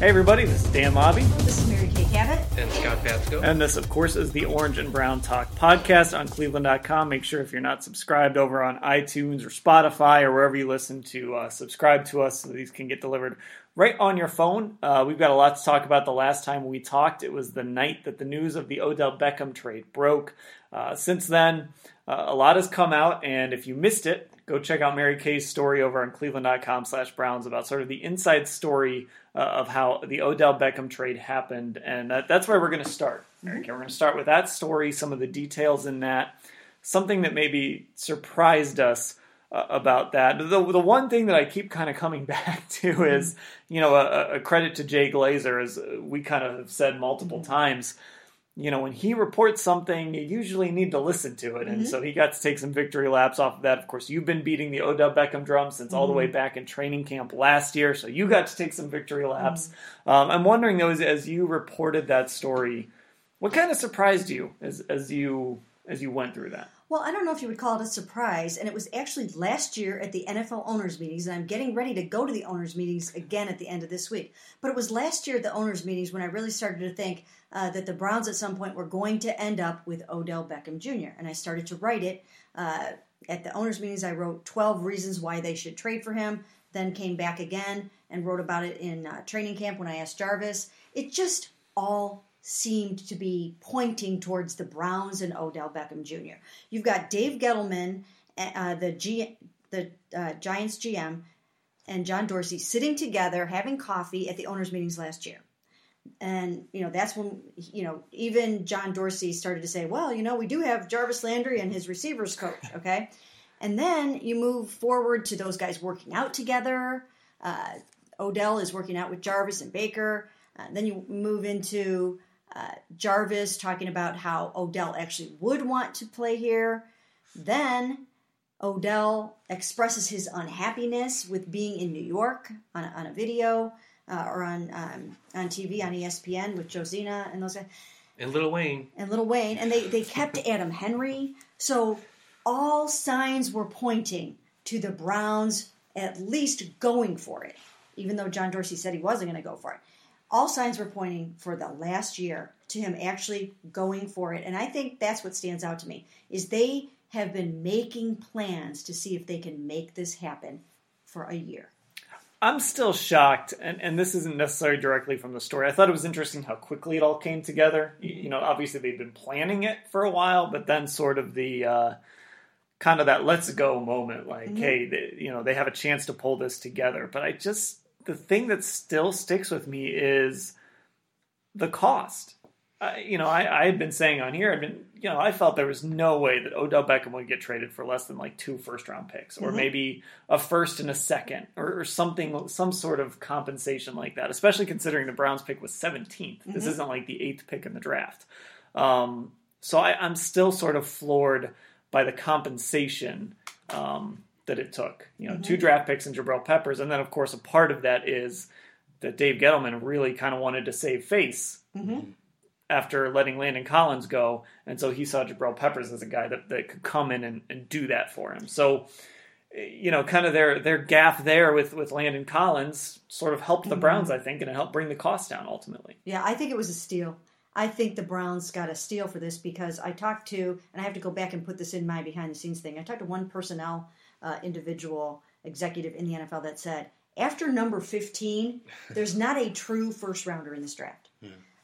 Hey everybody, this is Dan Labbe, This is Mary Kay Cabot. and Scott Patsko. and this, of course, is the Orange and Brown Talk podcast on Cleveland.com. Make sure if you're not subscribed over on iTunes or Spotify or wherever you listen to, uh, subscribe to us so these can get delivered right on your phone. Uh, we've got a lot to talk about. The last time we talked, it was the night that the news of the Odell Beckham trade broke. Uh, since then, uh, a lot has come out, and if you missed it, go check out Mary Kay's story over on cleveland.com slash browns about sort of the inside story uh, of how the Odell Beckham trade happened. And that, that's where we're going to start, Mary We're going to start with that story, some of the details in that, something that maybe surprised us uh, about that. The, the one thing that I keep kind of coming back to is, you know, a, a credit to Jay Glazer, as we kind of have said multiple times you know, when he reports something, you usually need to listen to it. And mm-hmm. so he got to take some victory laps off of that. Of course, you've been beating the Odell Beckham drum since all the way mm-hmm. back in training camp last year. So you got to take some victory laps. Mm-hmm. Um, I'm wondering, though, as, as you reported that story, what kind of surprised you as, as you as you went through that? Well, I don't know if you would call it a surprise, and it was actually last year at the NFL owners meetings, and I'm getting ready to go to the owners meetings again at the end of this week. But it was last year at the owners meetings when I really started to think uh, that the Browns at some point were going to end up with Odell Beckham Jr. And I started to write it uh, at the owners meetings. I wrote 12 reasons why they should trade for him. Then came back again and wrote about it in uh, training camp when I asked Jarvis. It just all seemed to be pointing towards the Browns and Odell Beckham Jr. You've got Dave Gettleman, uh, the G, the uh, Giants GM, and John Dorsey sitting together having coffee at the owners' meetings last year. And you know that's when you know even John Dorsey started to say, "Well, you know, we do have Jarvis Landry and his receivers coach." Okay, and then you move forward to those guys working out together. Uh, Odell is working out with Jarvis and Baker. Uh, then you move into uh, Jarvis talking about how Odell actually would want to play here. Then Odell expresses his unhappiness with being in New York on a, on a video uh, or on um, on TV on ESPN with Josina and those guys And Little Wayne. and Little Wayne, and they they kept Adam Henry. So all signs were pointing to the Browns at least going for it, even though John Dorsey said he wasn't going to go for it. All signs were pointing for the last year to him actually going for it, and I think that's what stands out to me is they have been making plans to see if they can make this happen for a year. I'm still shocked, and, and this isn't necessarily directly from the story. I thought it was interesting how quickly it all came together. You, you know, obviously they've been planning it for a while, but then sort of the uh, kind of that let's go moment, like, hey, they, you know, they have a chance to pull this together. But I just the thing that still sticks with me is the cost. I, you know, I, I had been saying on here, I've been, you know, I felt there was no way that Odell Beckham would get traded for less than like two first round picks, or maybe a first and a second, or, or something, some sort of compensation like that. Especially considering the Browns pick was 17th. This isn't like the eighth pick in the draft. Um, so I, I'm still sort of floored by the compensation um, that it took. You know, two draft picks and Jabril Peppers, and then of course a part of that is that Dave Gettleman really kind of wanted to save face after letting Landon Collins go, and so he saw Jabril Peppers as a guy that, that could come in and, and do that for him. So, you know, kind of their their gap there with with Landon Collins sort of helped the Browns, I think, and it helped bring the cost down ultimately. Yeah, I think it was a steal. I think the Browns got a steal for this because I talked to, and I have to go back and put this in my behind the scenes thing. I talked to one personnel uh, individual executive in the NFL that said after number 15, there's not a true first rounder in this draft.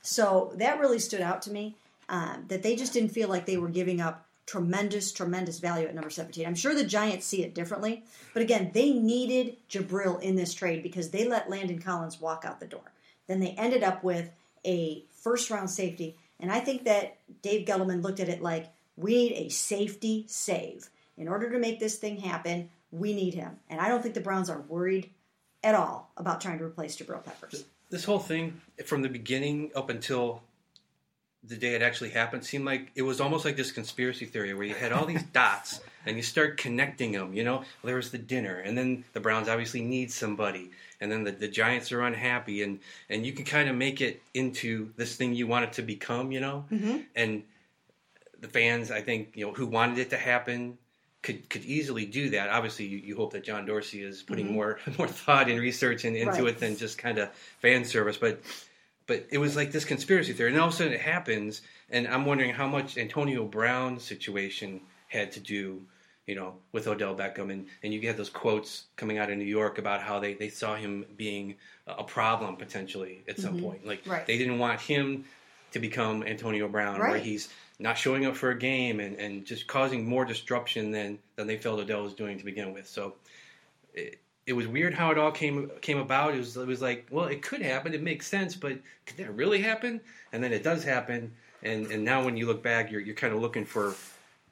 So that really stood out to me um, that they just didn't feel like they were giving up tremendous, tremendous value at number 17. I'm sure the Giants see it differently, but again, they needed Jabril in this trade because they let Landon Collins walk out the door. Then they ended up with a first round safety, and I think that Dave Gettleman looked at it like we need a safety save. In order to make this thing happen, we need him. And I don't think the Browns are worried at all about trying to replace Jabril Peppers. This whole thing from the beginning up until the day it actually happened seemed like it was almost like this conspiracy theory where you had all these dots and you start connecting them. You know, there was the dinner, and then the Browns obviously need somebody, and then the, the Giants are unhappy, and and you can kind of make it into this thing you want it to become. You know, mm-hmm. and the fans, I think, you know, who wanted it to happen could could easily do that. Obviously, you, you hope that John Dorsey is putting mm-hmm. more more thought and research in, into Right. it than just kind of fan service. But but it was like this conspiracy theory, and all of a sudden it happens, and I'm wondering how much Antonio Brown's situation had to do, you know, with Odell Beckham, and and you get those quotes coming out of New York about how they they saw him being a problem potentially at some mm-hmm. point, like Right. they didn't want him to become Antonio Brown, where he's not showing up for a game and, and just causing more disruption than, than they felt Odell was doing to begin with. So it, it was weird how it all came came about. It was it was like, well, it could happen. It makes sense, but could that really happen? And then it does happen. And and now when you look back, you're you're kind of looking for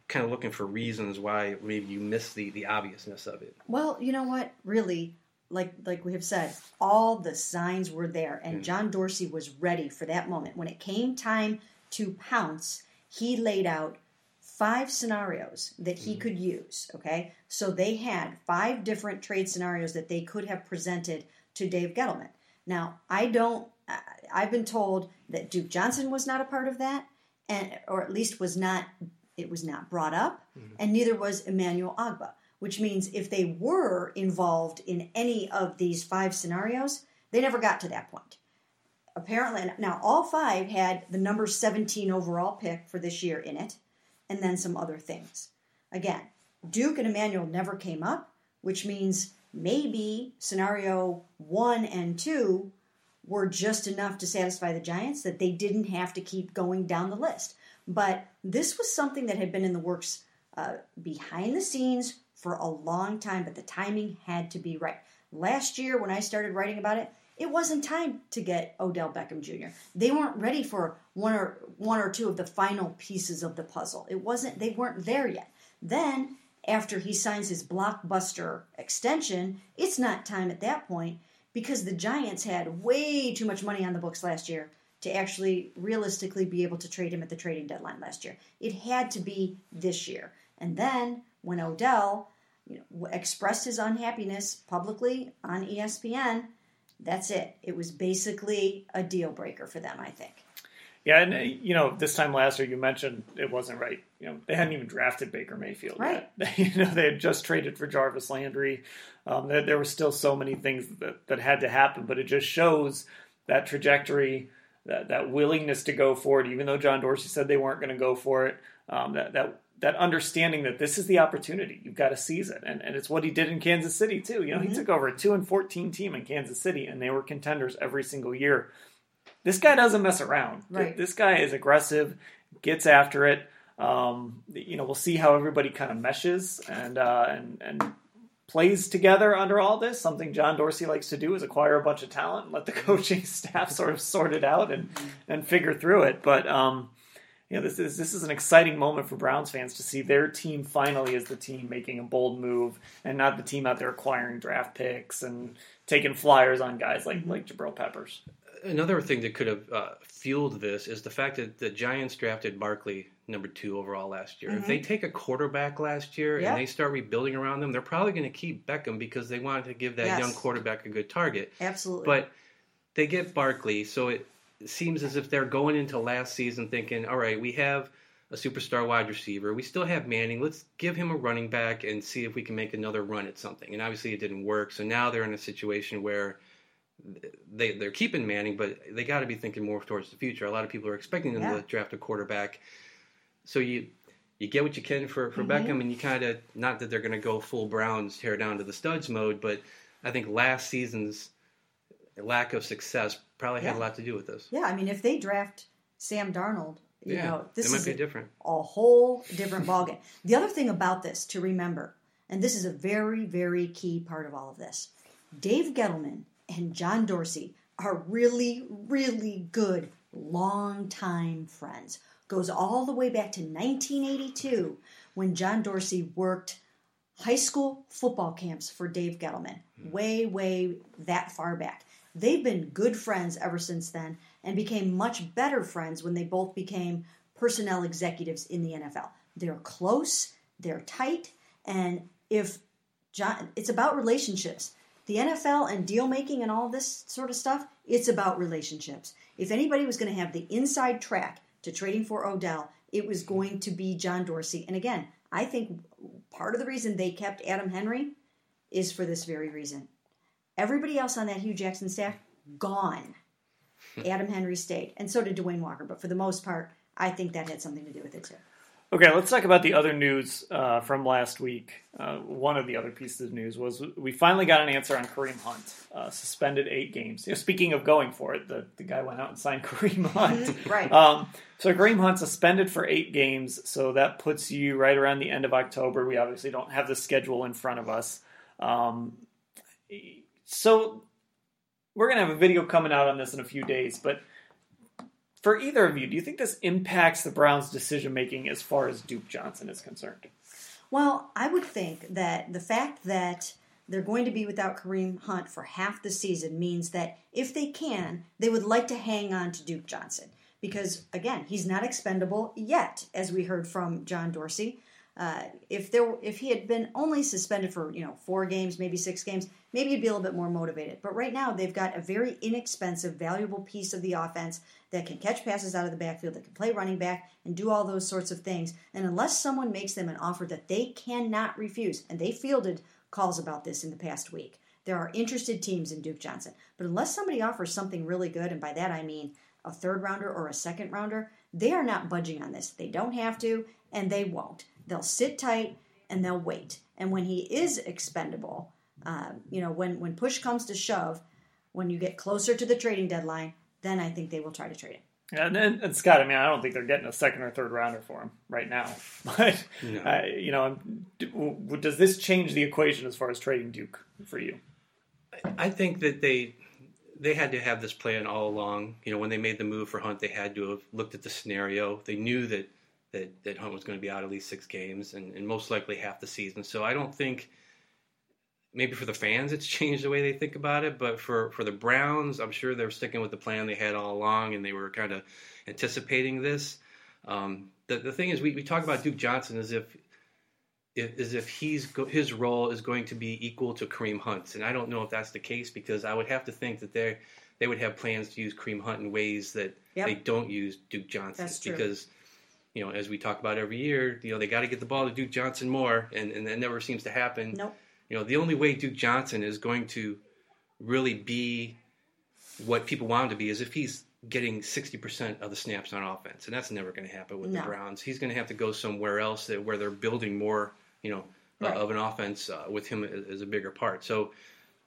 kind of looking for reasons why maybe you missed the the obviousness of it. Well, you know what? Really, like like we have said, all the signs were there, and mm. John Dorsey was ready for that moment. When it came time to pounce, he laid out five scenarios that he mm-hmm. could use. Okay, so they had five different trade scenarios that they could have presented to Dave Gettleman. Now, I don't. I've been told that Duke Johnson was not a part of that, and or at least was not. It was not brought up, mm-hmm. and neither was Emmanuel Ogbah. Which means if they were involved in any of these five scenarios, they never got to that point. Apparently, now all five had the number 17 overall pick for this year in it, and then some other things. Again, Duke and Emmanuel never came up, which means maybe scenario one and two were just enough to satisfy the Giants that they didn't have to keep going down the list. But this was something that had been in the works uh, behind the scenes for a long time, but the timing had to be right. Last year, when I started writing about it, it wasn't time to get Odell Beckham Jr. They weren't ready for one or one or two of the final pieces of the puzzle. It wasn't. They weren't there yet. Then, after he signs his blockbuster extension, it's not time at that point because the Giants had way too much money on the books last year to actually realistically be able to trade him at the trading deadline last year. It had to be this year. And then when Odell you know, expressed his unhappiness publicly on ESPN, that's it. It was basically a deal breaker for them, I think. Yeah, and uh, you know, this time last year you mentioned it wasn't right. You know, they hadn't even drafted Baker Mayfield Right. yet. you know, they had just traded for Jarvis Landry. Um, there, there were still so many things that, that had to happen, but it just shows that trajectory, that that willingness to go for it, even though John Dorsey said they weren't going to go for it. Um, that that that understanding that this is the opportunity, you've got to seize it, and and it's what he did in Kansas City too. You know, he took over a two and fourteen team in Kansas City, and they were contenders every single year this guy doesn't mess around. Right. This guy is aggressive, gets after it. Um, you know, we'll see how everybody kind of meshes and uh, and and plays together under all this. Something John Dorsey likes to do is acquire a bunch of talent and let the coaching staff sort of sort it out and and figure through it. But um, you know, this is this is an exciting moment for Browns fans to see their team finally as the team making a bold move and not the team out there acquiring draft picks and taking flyers on guys like like Jabril Peppers. Another thing that could have uh, fueled this is the fact that the Giants drafted Barkley number two overall last year. If they take a quarterback last year Yeah. and they start rebuilding around them, they're probably going to keep Beckham because they wanted to give that Yes. young quarterback a good target. Absolutely. But they get Barkley, so it seems as if they're going into last season thinking, all right, we have a superstar wide receiver. We still have Manning. Let's give him a running back and see if we can make another run at something. And obviously it didn't work. So now they're in a situation where they they're keeping Manning, but they got to be thinking more towards the future. A lot of people are expecting them Yeah. to draft a quarterback, so you you get what you can for for Mm-hmm. Beckham, and you kind of not that they're going to go full Browns tear down to the studs mode, but I think last season's lack of success probably had a lot to do with this. Yeah, I mean, if they draft Sam Darnold, you Yeah, know, this might is be a, different. a whole different ballgame. The other thing about this to remember, and this is a very, very key part of all of this, Dave Gettleman and John Dorsey are really, really good longtime friends. Goes all the way back to 1982 when John Dorsey worked high school football camps for Dave Gettleman, hmm. way, way that far back. They've been good friends ever since then and became much better friends when they both became personnel executives in the NFL. They're close, they're tight, and if John, it's about relationships. The NFL and deal making and all this sort of stuff, it's about relationships. If anybody was going to have the inside track to trading for Odell, it was going to be John Dorsey. And again, I think part of the reason they kept Adam Henry is for this very reason. Everybody else on that Hue Jackson staff, gone. Adam Henry stayed, and so did DeWayne Walker. But for the most part, I think that had something to do with it too. Okay, let's talk about the other news uh, from last week. Uh, one of the other pieces of news was we finally got an answer on Kareem Hunt, uh, suspended eight games. You know, speaking of going for it, the, the guy went out and signed Kareem Hunt. Right. Um, so Kareem Hunt suspended for eight games, so that puts you right around the end of October. We obviously don't have the schedule in front of us. Um, so we're to have a video coming out on this in a few days, but for either of you, do you think this impacts the Browns' decision making as far as Duke Johnson is concerned? Well, I would think that the fact that they're going to be without Kareem Hunt for half the season means that if they can, they would like to hang on to Duke Johnson. Because, again, he's not expendable yet, as we heard from John Dorsey. Uh, if there, if he had been only suspended for you know four games, maybe six games, maybe you'd be a little bit more motivated. But right now, they've got a very inexpensive, valuable piece of the offense that can catch passes out of the backfield, that can play running back, and do all those sorts of things. And unless someone makes them an offer that they cannot refuse, and they fielded calls about this in the past week, there are interested teams in Duke Johnson. But unless somebody offers something really good, and by that I mean a third rounder or a second rounder, they are not budging on this. They don't have to, and they won't. They'll sit tight and they'll wait. And when he is expendable, uh, you know, when when push comes to shove, when you get closer to the trading deadline, then I think they will try to trade him. Yeah, and, and, and Scott, I mean, I don't think they're getting a second or third rounder for him right now. But uh, you know, do, does this change the equation as far as trading Duke for you? I think that they they had to have this plan all along. You know, when they made the move for Hunt, they had to have looked at the scenario. They knew that that, that Hunt was going to be out at least six games and, and most likely half the season. So I don't think maybe for the fans it's changed the way they think about it, but for, for the Browns, I'm sure they're sticking with the plan they had all along and they were kind of anticipating this. Um, the, the thing is, we, we talk about Duke Johnson as if as if he's go, his role is going to be equal to Kareem Hunt's, and I don't know if that's the case because I would have to think that they they would have plans to use Kareem Hunt in ways that Yep. they don't use Duke Johnson That's true. because you know as we talk about every year, you know they got to get the ball to Duke Johnson more, and and that never seems to happen. Nope. You know the only way Duke Johnson is going to really be what people want him to be is if he's getting 60% of the snaps on offense and that's never going to happen with No. the Browns. He's going to have to go somewhere else that where they're building more, you know, uh, of an offense uh, with him as, as a bigger part. So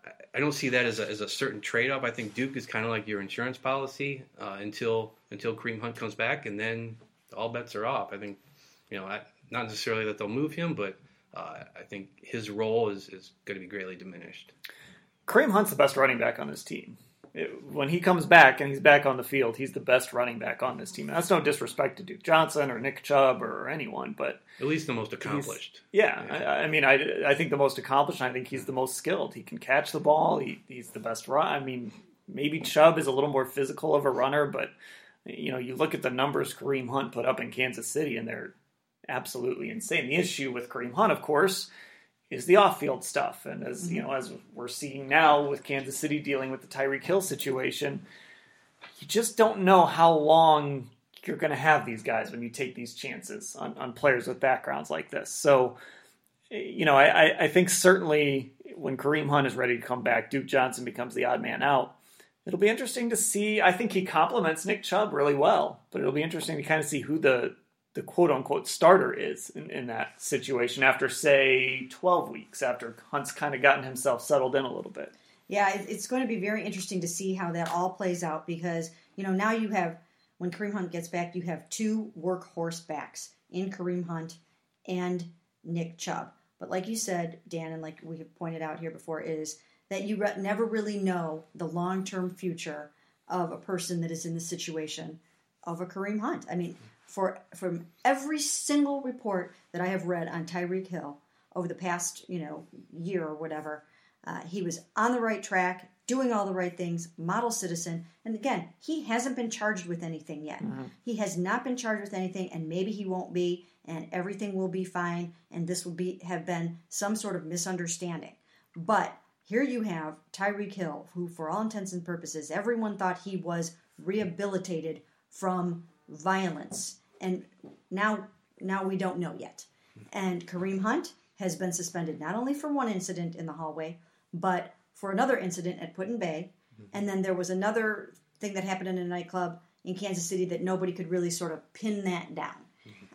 I- I don't see that as a, as a certain trade off. I think Duke is kind of like your insurance policy uh, until until Kareem Hunt comes back, and then all bets are off. I think, you know, I, not necessarily that they'll move him, but uh, I think his role is, is going to be greatly diminished. Kareem Hunt's the best running back on this team. It- when he comes back and he's back on the field, he's the best running back on this team. And that's no disrespect to Duke Johnson or Nick Chubb or anyone, but At least the most accomplished. yeah, I, I mean, I, I think the most accomplished. I think he's the most skilled. He can catch the ball. He, he's the best run. I mean, maybe Chubb is a little more physical of a runner, but you know, you look at the numbers Kareem Hunt put up in Kansas City, and they're absolutely insane. The issue with Kareem Hunt, of course, is the off-field stuff, and as you know, as we're seeing now with Kansas City dealing with the Tyreek Hill situation, you just don't know how long you're going to have these guys when you take these chances on, on players with backgrounds like this. So, you know, I- I think certainly when Kareem Hunt is ready to come back, Duke Johnson becomes the odd man out. it'll be interesting to see. I think he complements Nick Chubb really well, but it'll be interesting to kind of see who the the quote unquote starter is in, in that situation after say 12 weeks after Hunt's kind of gotten himself settled in a little bit. Yeah, it's going to be very interesting to see how that all plays out because you know now you have when Kareem Hunt gets back, you have two workhorse backs in Kareem Hunt and Nick Chubb. But like you said, Dan, and like we have pointed out here before, is that you re- never really know the long term future of a person that is in the situation of a Kareem Hunt. I mean, for from every single report that I have read on Tyreek Hill over the past you know year or whatever, uh, he was on the right track, doing all the right things, model citizen. And again, he hasn't been charged with anything yet. Mm-hmm. He has not been charged with anything, and maybe he won't be, and everything will be fine, and this will be have been some sort of misunderstanding. But here you have Tyreek Hill, who, for all intents and purposes, everyone thought he was rehabilitated from violence, and now now we don't know yet. And Kareem Hunt has been suspended not only for one incident in the hallway, but for another incident at Put-in-Bay. Mm-hmm. And then there was another thing that happened in a nightclub in Kansas City that nobody could really sort of pin that down.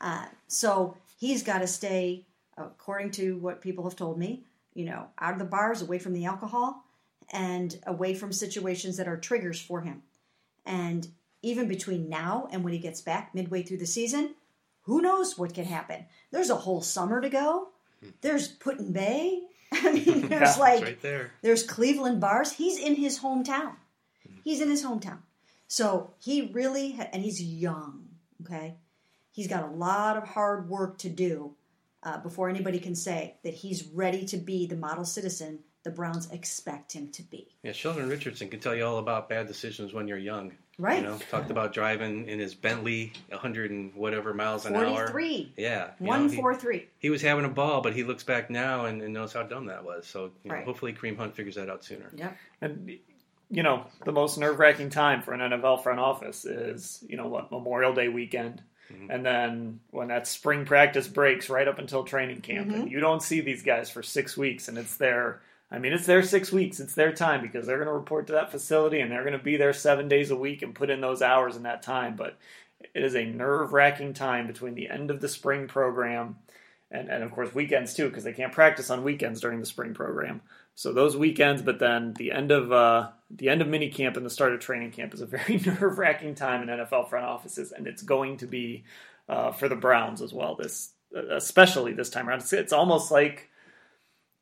Uh, so he's got to stay, according to what people have told me, you know, out of the bars, away from the alcohol, and away from situations that are triggers for him. And even between now and when he gets back midway through the season, who knows what can happen? There's a whole summer to go. There's Put-in-Bay. I mean, there's yeah, like right there. there's Cleveland bars. He's in his hometown. He's in his hometown. So he really ha- and he's young. Okay, he's got a lot of hard work to do uh, before anybody can say that he's ready to be the model citizen the Browns expect him to be. Yeah, Sheldon Richardson can tell you all about bad decisions when you're young. Right. You know, talked about driving in his Bentley, 100 and whatever miles an 43. hour. 43. Yeah. One know, four. He was having a ball, but he looks back now and, and knows how dumb that was. So you know, hopefully Kareem Hunt figures that out sooner. Yeah. And you know, the most nerve wracking time for an NFL front office is you know what Memorial Day weekend. Mm-hmm. And then when that spring practice breaks right up until training camp, mm-hmm. and you don't see these guys for six weeks, and it's their I mean, it's their six weeks. It's their time because they're going to report to that facility and they're going to be there seven days a week and put in those hours in that time. But it is a nerve wracking time between the end of the spring program and, and of course weekends too because they can't practice on weekends during the spring program. So those weekends, but then the end of uh, the end of mini camp and the start of training camp is a very nerve wracking time in NFL front offices, and it's going to be uh, for the Browns as well. This especially this time around, it's, it's almost like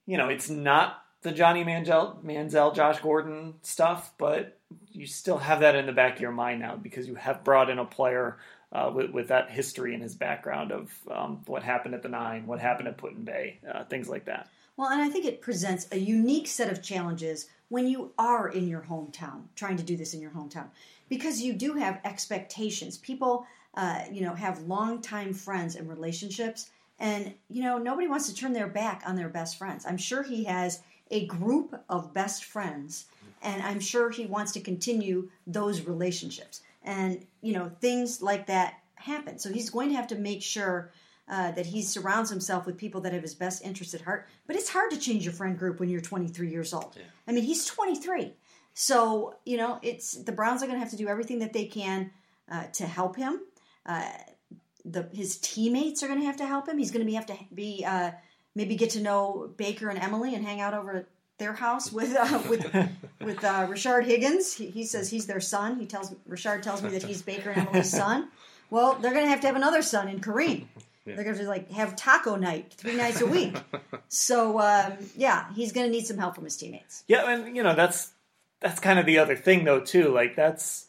you know it's not the Johnny Manziel, Manziel, Josh Gordon stuff, but you still have that in the back of your mind now because you have brought in a player uh, with, with, that history and his background of um, what happened at the nine, what happened at Put-in-Bay, uh, things like that. Well, and I think it presents a unique set of challenges when you are in your hometown, trying to do this in your hometown, because you do have expectations. People, uh, you know, have longtime friends and relationships, and you know, nobody wants to turn their back on their best friends. I'm sure he has a group of best friends, and I'm sure he wants to continue those relationships. And you know, things like that happen. So he's going to have to make sure uh, that he surrounds himself with people that have his best interest at heart. But it's hard to change your friend group when you're 23 years old. Yeah. I mean, he's 23. So you know, it's the Browns are going to have to do everything that they can uh, to help him. Uh, the his teammates are going to have to help him. He's going to be have to be uh, maybe get to know Baker and Emily and hang out over at their house with uh, with with uh, Rashard Higgins. He, he, says he's their son. He tells Rashard tells me that he's Baker and Emily's son. Well, they're going to have to have another son in Kareem. Yeah. They're going to like have taco night three nights a week. so um, yeah, he's going to need some help from his teammates. Yeah, and you know that's that's kind of the other thing though too. Like that's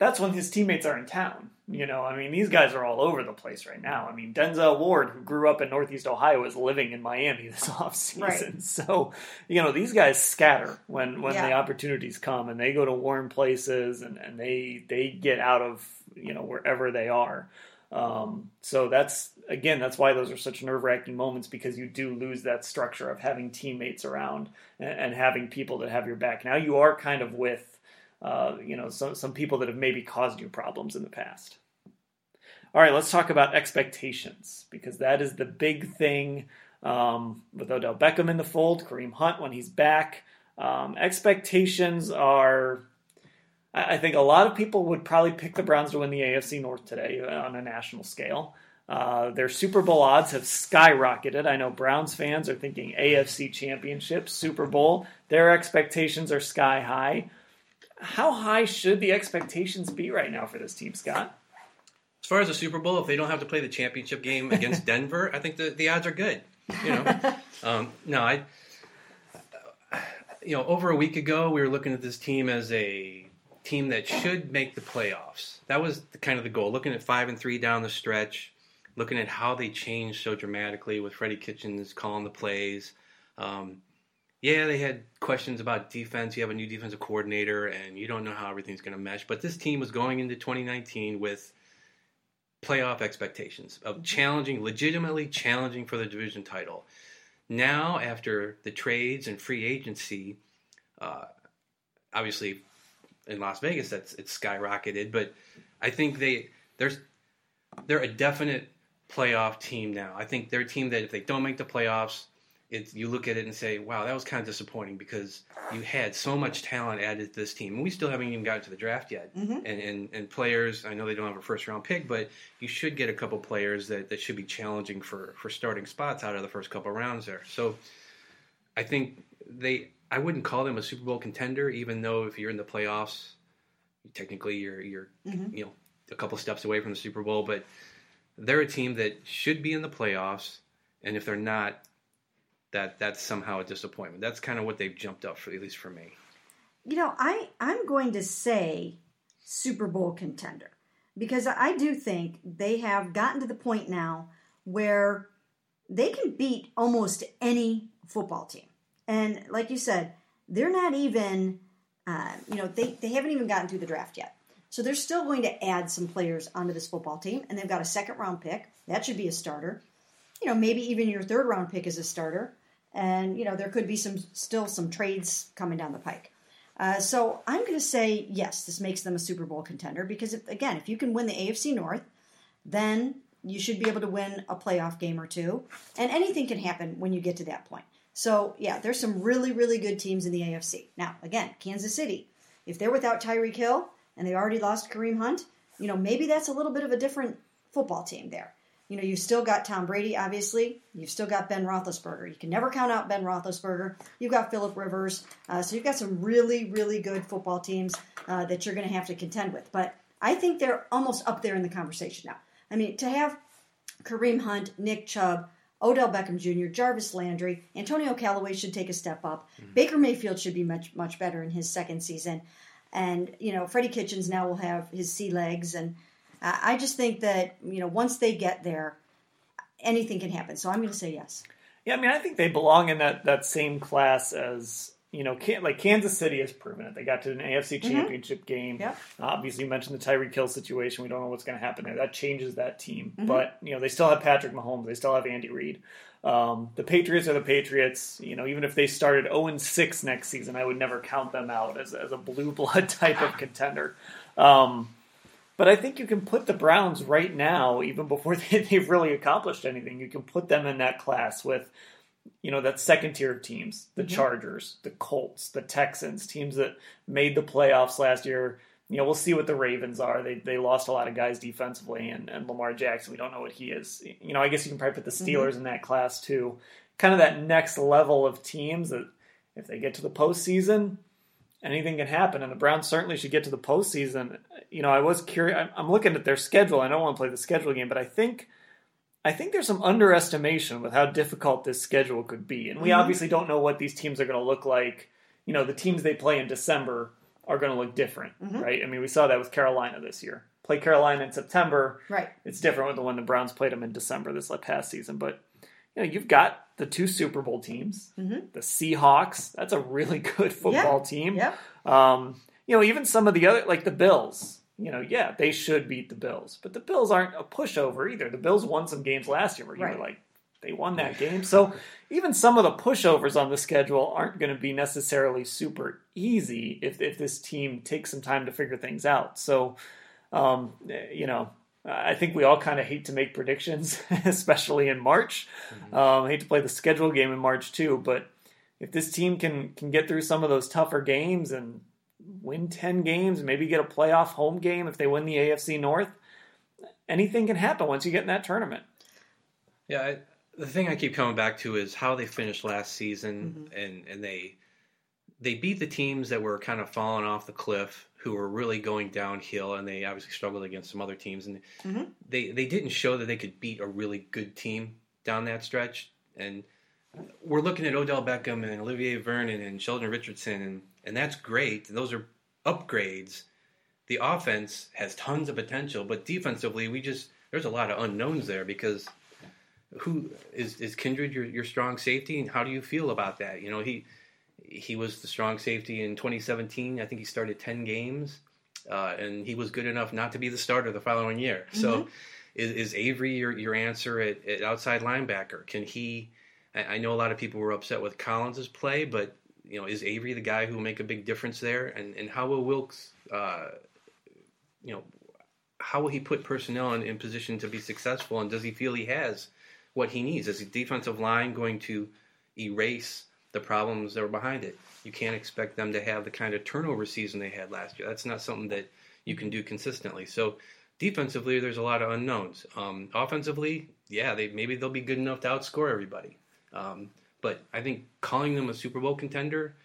that's when his teammates are in town. You know, I mean, these guys are all over the place right now. I mean, Denzel Ward, who grew up in Northeast Ohio, is living in Miami this offseason. Right. So, you know, these guys scatter when, when yeah. the opportunities come and they go to warm places and, and they they get out of, you know, wherever they are. Um, so that's again, that's why those are such nerve wracking moments because you do lose that structure of having teammates around and, and having people that have your back. Now you are kind of with uh, you know, some, some people that have maybe caused you problems in the past. All right, let's talk about expectations because that is the big thing um, with Odell Beckham in the fold, Kareem Hunt when he's back. Um, expectations are I think a lot of people would probably pick the Browns to win the AFC North today on a national scale. Uh, their Super Bowl odds have skyrocketed. I know Browns fans are thinking AFC Championship, Super Bowl. Their expectations are sky high. How high should the expectations be right now for this team, Scott? As far as the Super Bowl, if they don't have to play the championship game against Denver, I think the, the odds are good. You know, um, no, I, you know, over a week ago we were looking at this team as a team that should make the playoffs. That was the, kind of the goal. Looking at five and three down the stretch, looking at how they changed so dramatically with Freddie Kitchens calling the plays. Um, yeah, they had questions about defense. You have a new defensive coordinator, and you don't know how everything's going to mesh. But this team was going into 2019 with playoff expectations of challenging, legitimately challenging for the division title. Now, after the trades and free agency, uh, obviously in Las Vegas, that's it's skyrocketed. But I think they there's they're a definite playoff team now. I think they're a team that if they don't make the playoffs, it's you look at it and say, wow, that was kind of disappointing because you had so much talent added to this team. And we still haven't even gotten to the draft yet. Mm-hmm. And, and and players, I know they don't have a first round pick, but you should get a couple players that, that should be challenging for, for starting spots out of the first couple rounds there. So I think they I wouldn't call them a Super Bowl contender, even though if you're in the playoffs, technically you're you're mm-hmm. you know a couple steps away from the Super Bowl, but they're a team that should be in the playoffs, and if they're not, that that's somehow a disappointment. That's kind of what they've jumped up for, at least for me. You know, I I'm going to say Super Bowl contender because I do think they have gotten to the point now where they can beat almost any football team. And like you said, they're not even, uh, you know, they, they haven't even gotten through the draft yet. So they're still going to add some players onto this football team, and they've got a second round pick. That should be a starter. You know, maybe even your third round pick is a starter. And, you know, there could be some still some trades coming down the pike. Uh, so I'm going to say yes, this makes them a Super Bowl contender because, if, again, if you can win the AFC North, then you should be able to win a playoff game or two. And anything can happen when you get to that point. So, yeah, there's some really, really good teams in the AFC. Now, again, Kansas City, if they're without Tyreek Hill, and they already lost Kareem Hunt, you know, maybe that's a little bit of a different football team there. You know, you've still got Tom Brady, obviously. You've still got Ben Roethlisberger. You can never count out Ben Roethlisberger. You've got Philip Rivers. Uh, so you've got some really, really good football teams uh, that you're going to have to contend with. But I think they're almost up there in the conversation now. I mean, to have Kareem Hunt, Nick Chubb, Odell Beckham Jr., Jarvis Landry, Antonio Callaway should take a step up. Mm-hmm. Baker Mayfield should be much, much better in his second season. And, you know, Freddie Kitchens now will have his sea legs. And I just think that, you know, once they get there, anything can happen. So I'm going to say yes. Yeah, I mean, I think they belong in that, that same class as you know, like Kansas City has proven it. They got to an AFC mm-hmm. Championship mm-hmm. game. Yep. Obviously, you mentioned the Tyreek Hill situation. We don't know what's going to happen there. That changes that team. Mm-hmm. But you know, they still have Patrick Mahomes. They still have Andy Reid. Um, the Patriots are the Patriots. You know, even if they started 0 6 next season, I would never count them out as, as a blue blood type of contender. Um, but I think you can put the Browns right now, even before they, they've really accomplished anything. You can put them in that class with you know that second tier of teams the mm-hmm. chargers the colts the texans teams that made the playoffs last year you know we'll see what the ravens are they, they lost a lot of guys defensively and, and lamar jackson we don't know what he is you know i guess you can probably put the mm-hmm. steelers mm-hmm. in that class too kind of that next level of teams that if they get to the postseason anything can happen and the browns certainly should get to the postseason you know i was curious i'm looking at their schedule i don't want to play the schedule game but i think I think there's some underestimation with how difficult this schedule could be. And we mm-hmm. obviously don't know what these teams are going to look like. You know, the teams they play in December are going to look different, mm-hmm. right? I mean, we saw that with Carolina this year. Play Carolina in September. Right. It's different with the one the Browns played them in December this past season. But, you know, you've got the two Super Bowl teams, mm-hmm. the Seahawks. That's a really good football yeah. team. Yeah. Um, you know, even some of the other, like the Bills you know, yeah, they should beat the Bills, but the Bills aren't a pushover either. The Bills won some games last year where you right. were like, they won that game. So even some of the pushovers on the schedule aren't going to be necessarily super easy if, if this team takes some time to figure things out. So, um, you know, I think we all kind of hate to make predictions, especially in March. Mm-hmm. Um, I hate to play the schedule game in March too, but if this team can can get through some of those tougher games and win 10 games, maybe get a playoff home game if they win the AFC North. Anything can happen once you get in that tournament. Yeah, I, the thing I keep coming back to is how they finished last season, Mm-hmm. and and they they beat the teams that were kind of falling off the cliff, who were really going downhill, and they obviously struggled against some other teams, and Mm-hmm. they they didn't show that they could beat a really good team down that stretch, and we're looking at Odell Beckham and Olivier Vernon and Sheldon Richardson, and and that's great. Those are upgrades. The offense has tons of potential, but defensively, we just there's a lot of unknowns there because who is is Kindred your, your strong safety, and how do you feel about that? You know, he he was the strong safety in 2017. I think he started 10 games, uh, and he was good enough not to be the starter the following year. So, is, is Avery your your answer at, at outside linebacker? Can he? I, I know a lot of people were upset with Collins's play, but you know, is Avery the guy who will make a big difference there? And and how will Wilks? Uh, you know, how will he put personnel in, in position to be successful? And does he feel he has what he needs? Is the defensive line going to erase the problems that were behind it? You can't expect them to have the kind of turnover season they had last year. That's not something that you can do consistently. So defensively, there's a lot of unknowns. Um, offensively, yeah, they maybe they'll be good enough to outscore everybody. Um, but I think calling them a Super Bowl contender,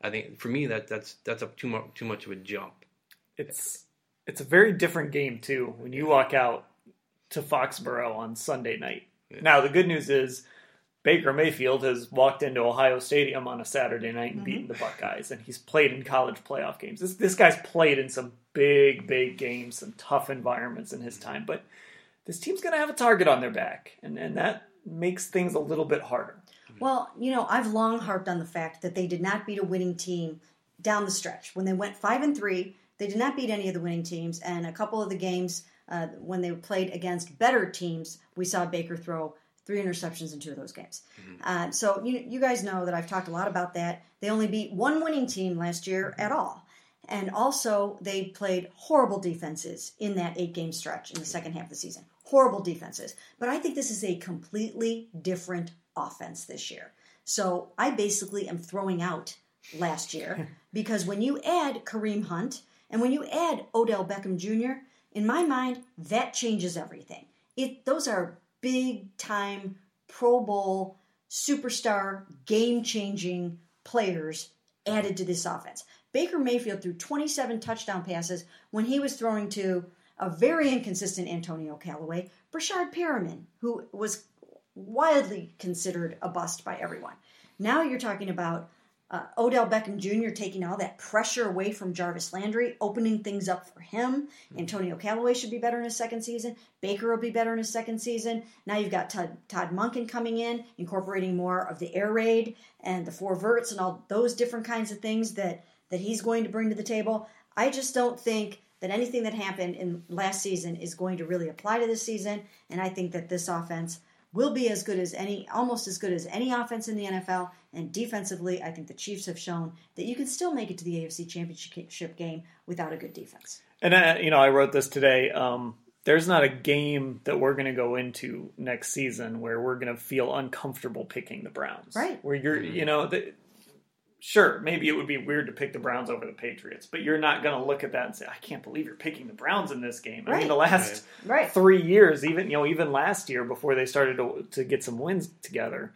I think for me that that's that's a too much too much of a jump. It's it's a very different game too when you walk out to Foxborough on Sunday night. Now the good news is Baker Mayfield has walked into Ohio Stadium on a Saturday night and beaten mm-hmm. the Buckeyes, and he's played in college playoff games. This this guy's played in some big, big games, some tough environments in his mm-hmm. time, but this team's gonna have a target on their back, and, and that makes things a little bit harder. Mm-hmm. Well, you know, I've long harped on the fact that they did not beat a winning team down the stretch. When they went five and three, they did not beat any of the winning teams, and a couple of the games uh, when they played against better teams, we saw Baker throw three interceptions in two of those games. Mm-hmm. Uh, so you, you guys know that I've talked a lot about that. They only beat one winning team last year mm-hmm. at all. And also, they played horrible defenses in that eight game stretch in the mm-hmm. second half of the season. Horrible defenses. But I think this is a completely different offense this year. So I basically am throwing out last year because when you add Kareem Hunt and when you add Odell Beckham Jr., in my mind, that changes everything. It those are big time Pro Bowl superstar game changing players added to this offense. Baker Mayfield threw 27 touchdown passes when he was throwing to a very inconsistent Antonio Callaway, Breshad Perriman, who was widely considered a bust by everyone. Now you're talking about uh, Odell Beckham Jr. taking all that pressure away from Jarvis Landry, opening things up for him. Antonio Callaway should be better in his second season. Baker will be better in his second season. Now you've got Todd, Todd Monken coming in, incorporating more of the air raid and the four verts and all those different kinds of things that, that he's going to bring to the table. I just don't think that anything that happened in last season is going to really apply to this season. And I think that this offense will be as good as any, almost as good as any offense in the NFL. And defensively, I think the Chiefs have shown that you can still make it to the AFC Championship game without a good defense. And uh, you know, I wrote this today. Um, there's not a game that we're going to go into next season where we're going to feel uncomfortable picking the Browns. Right. Where you're, you know, the, sure, maybe it would be weird to pick the Browns over the Patriots, but you're not going to look at that and say, "I can't believe you're picking the Browns in this game." I mean, the last Right. three years, even you know, even last year before they started to, to get some wins together,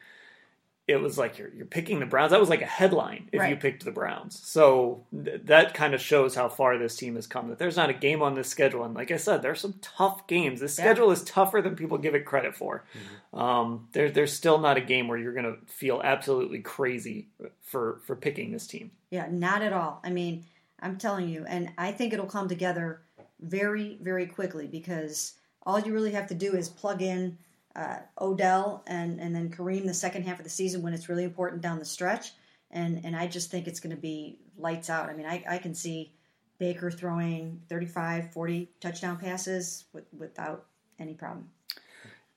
it was like you're you're picking the Browns. That was like a headline if you picked the Browns. So th- that kind of shows how far this team has come. That there's not a game on this schedule, and like I said, there's some tough games. This Yeah. schedule is tougher than people give it credit for. Um, there, there's still not a game where you're going to feel absolutely crazy for for picking this team. Yeah, not at all. I mean, I'm telling you, and I think it'll come together very, very quickly because all you really have to do is plug in uh, Odell and and then Kareem the second half of the season when it's really important down the stretch, and and I just think it's going to be lights out. I mean, I, I can see Baker throwing 35, 40 touchdown passes with, without any problem.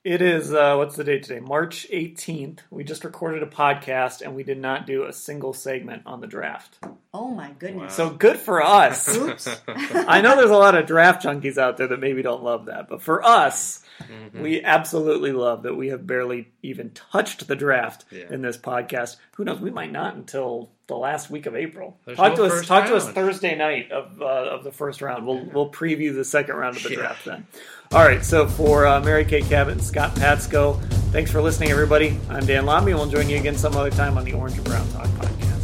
It is uh, what's the date today? March 18th. We just recorded a podcast and we did not do a single segment on the draft. Oh my goodness. So good for us. Oops. I know there's a lot of draft junkies out there that maybe don't love that, but for us, Mm-hmm. we absolutely love that we have barely even touched the draft Yeah. in this podcast. Who knows? We might not until the last week of April. There's talk no to us. first Talk to us. Thursday night of uh, of the first round. We'll we'll preview the second round of the Yeah. draft then. All right. So for uh, Mary Kay Cabot and Scott Patsko, thanks for listening, everybody. I'm Dan Labbe. We'll join you again some other time on the Orange and Brown Talk podcast.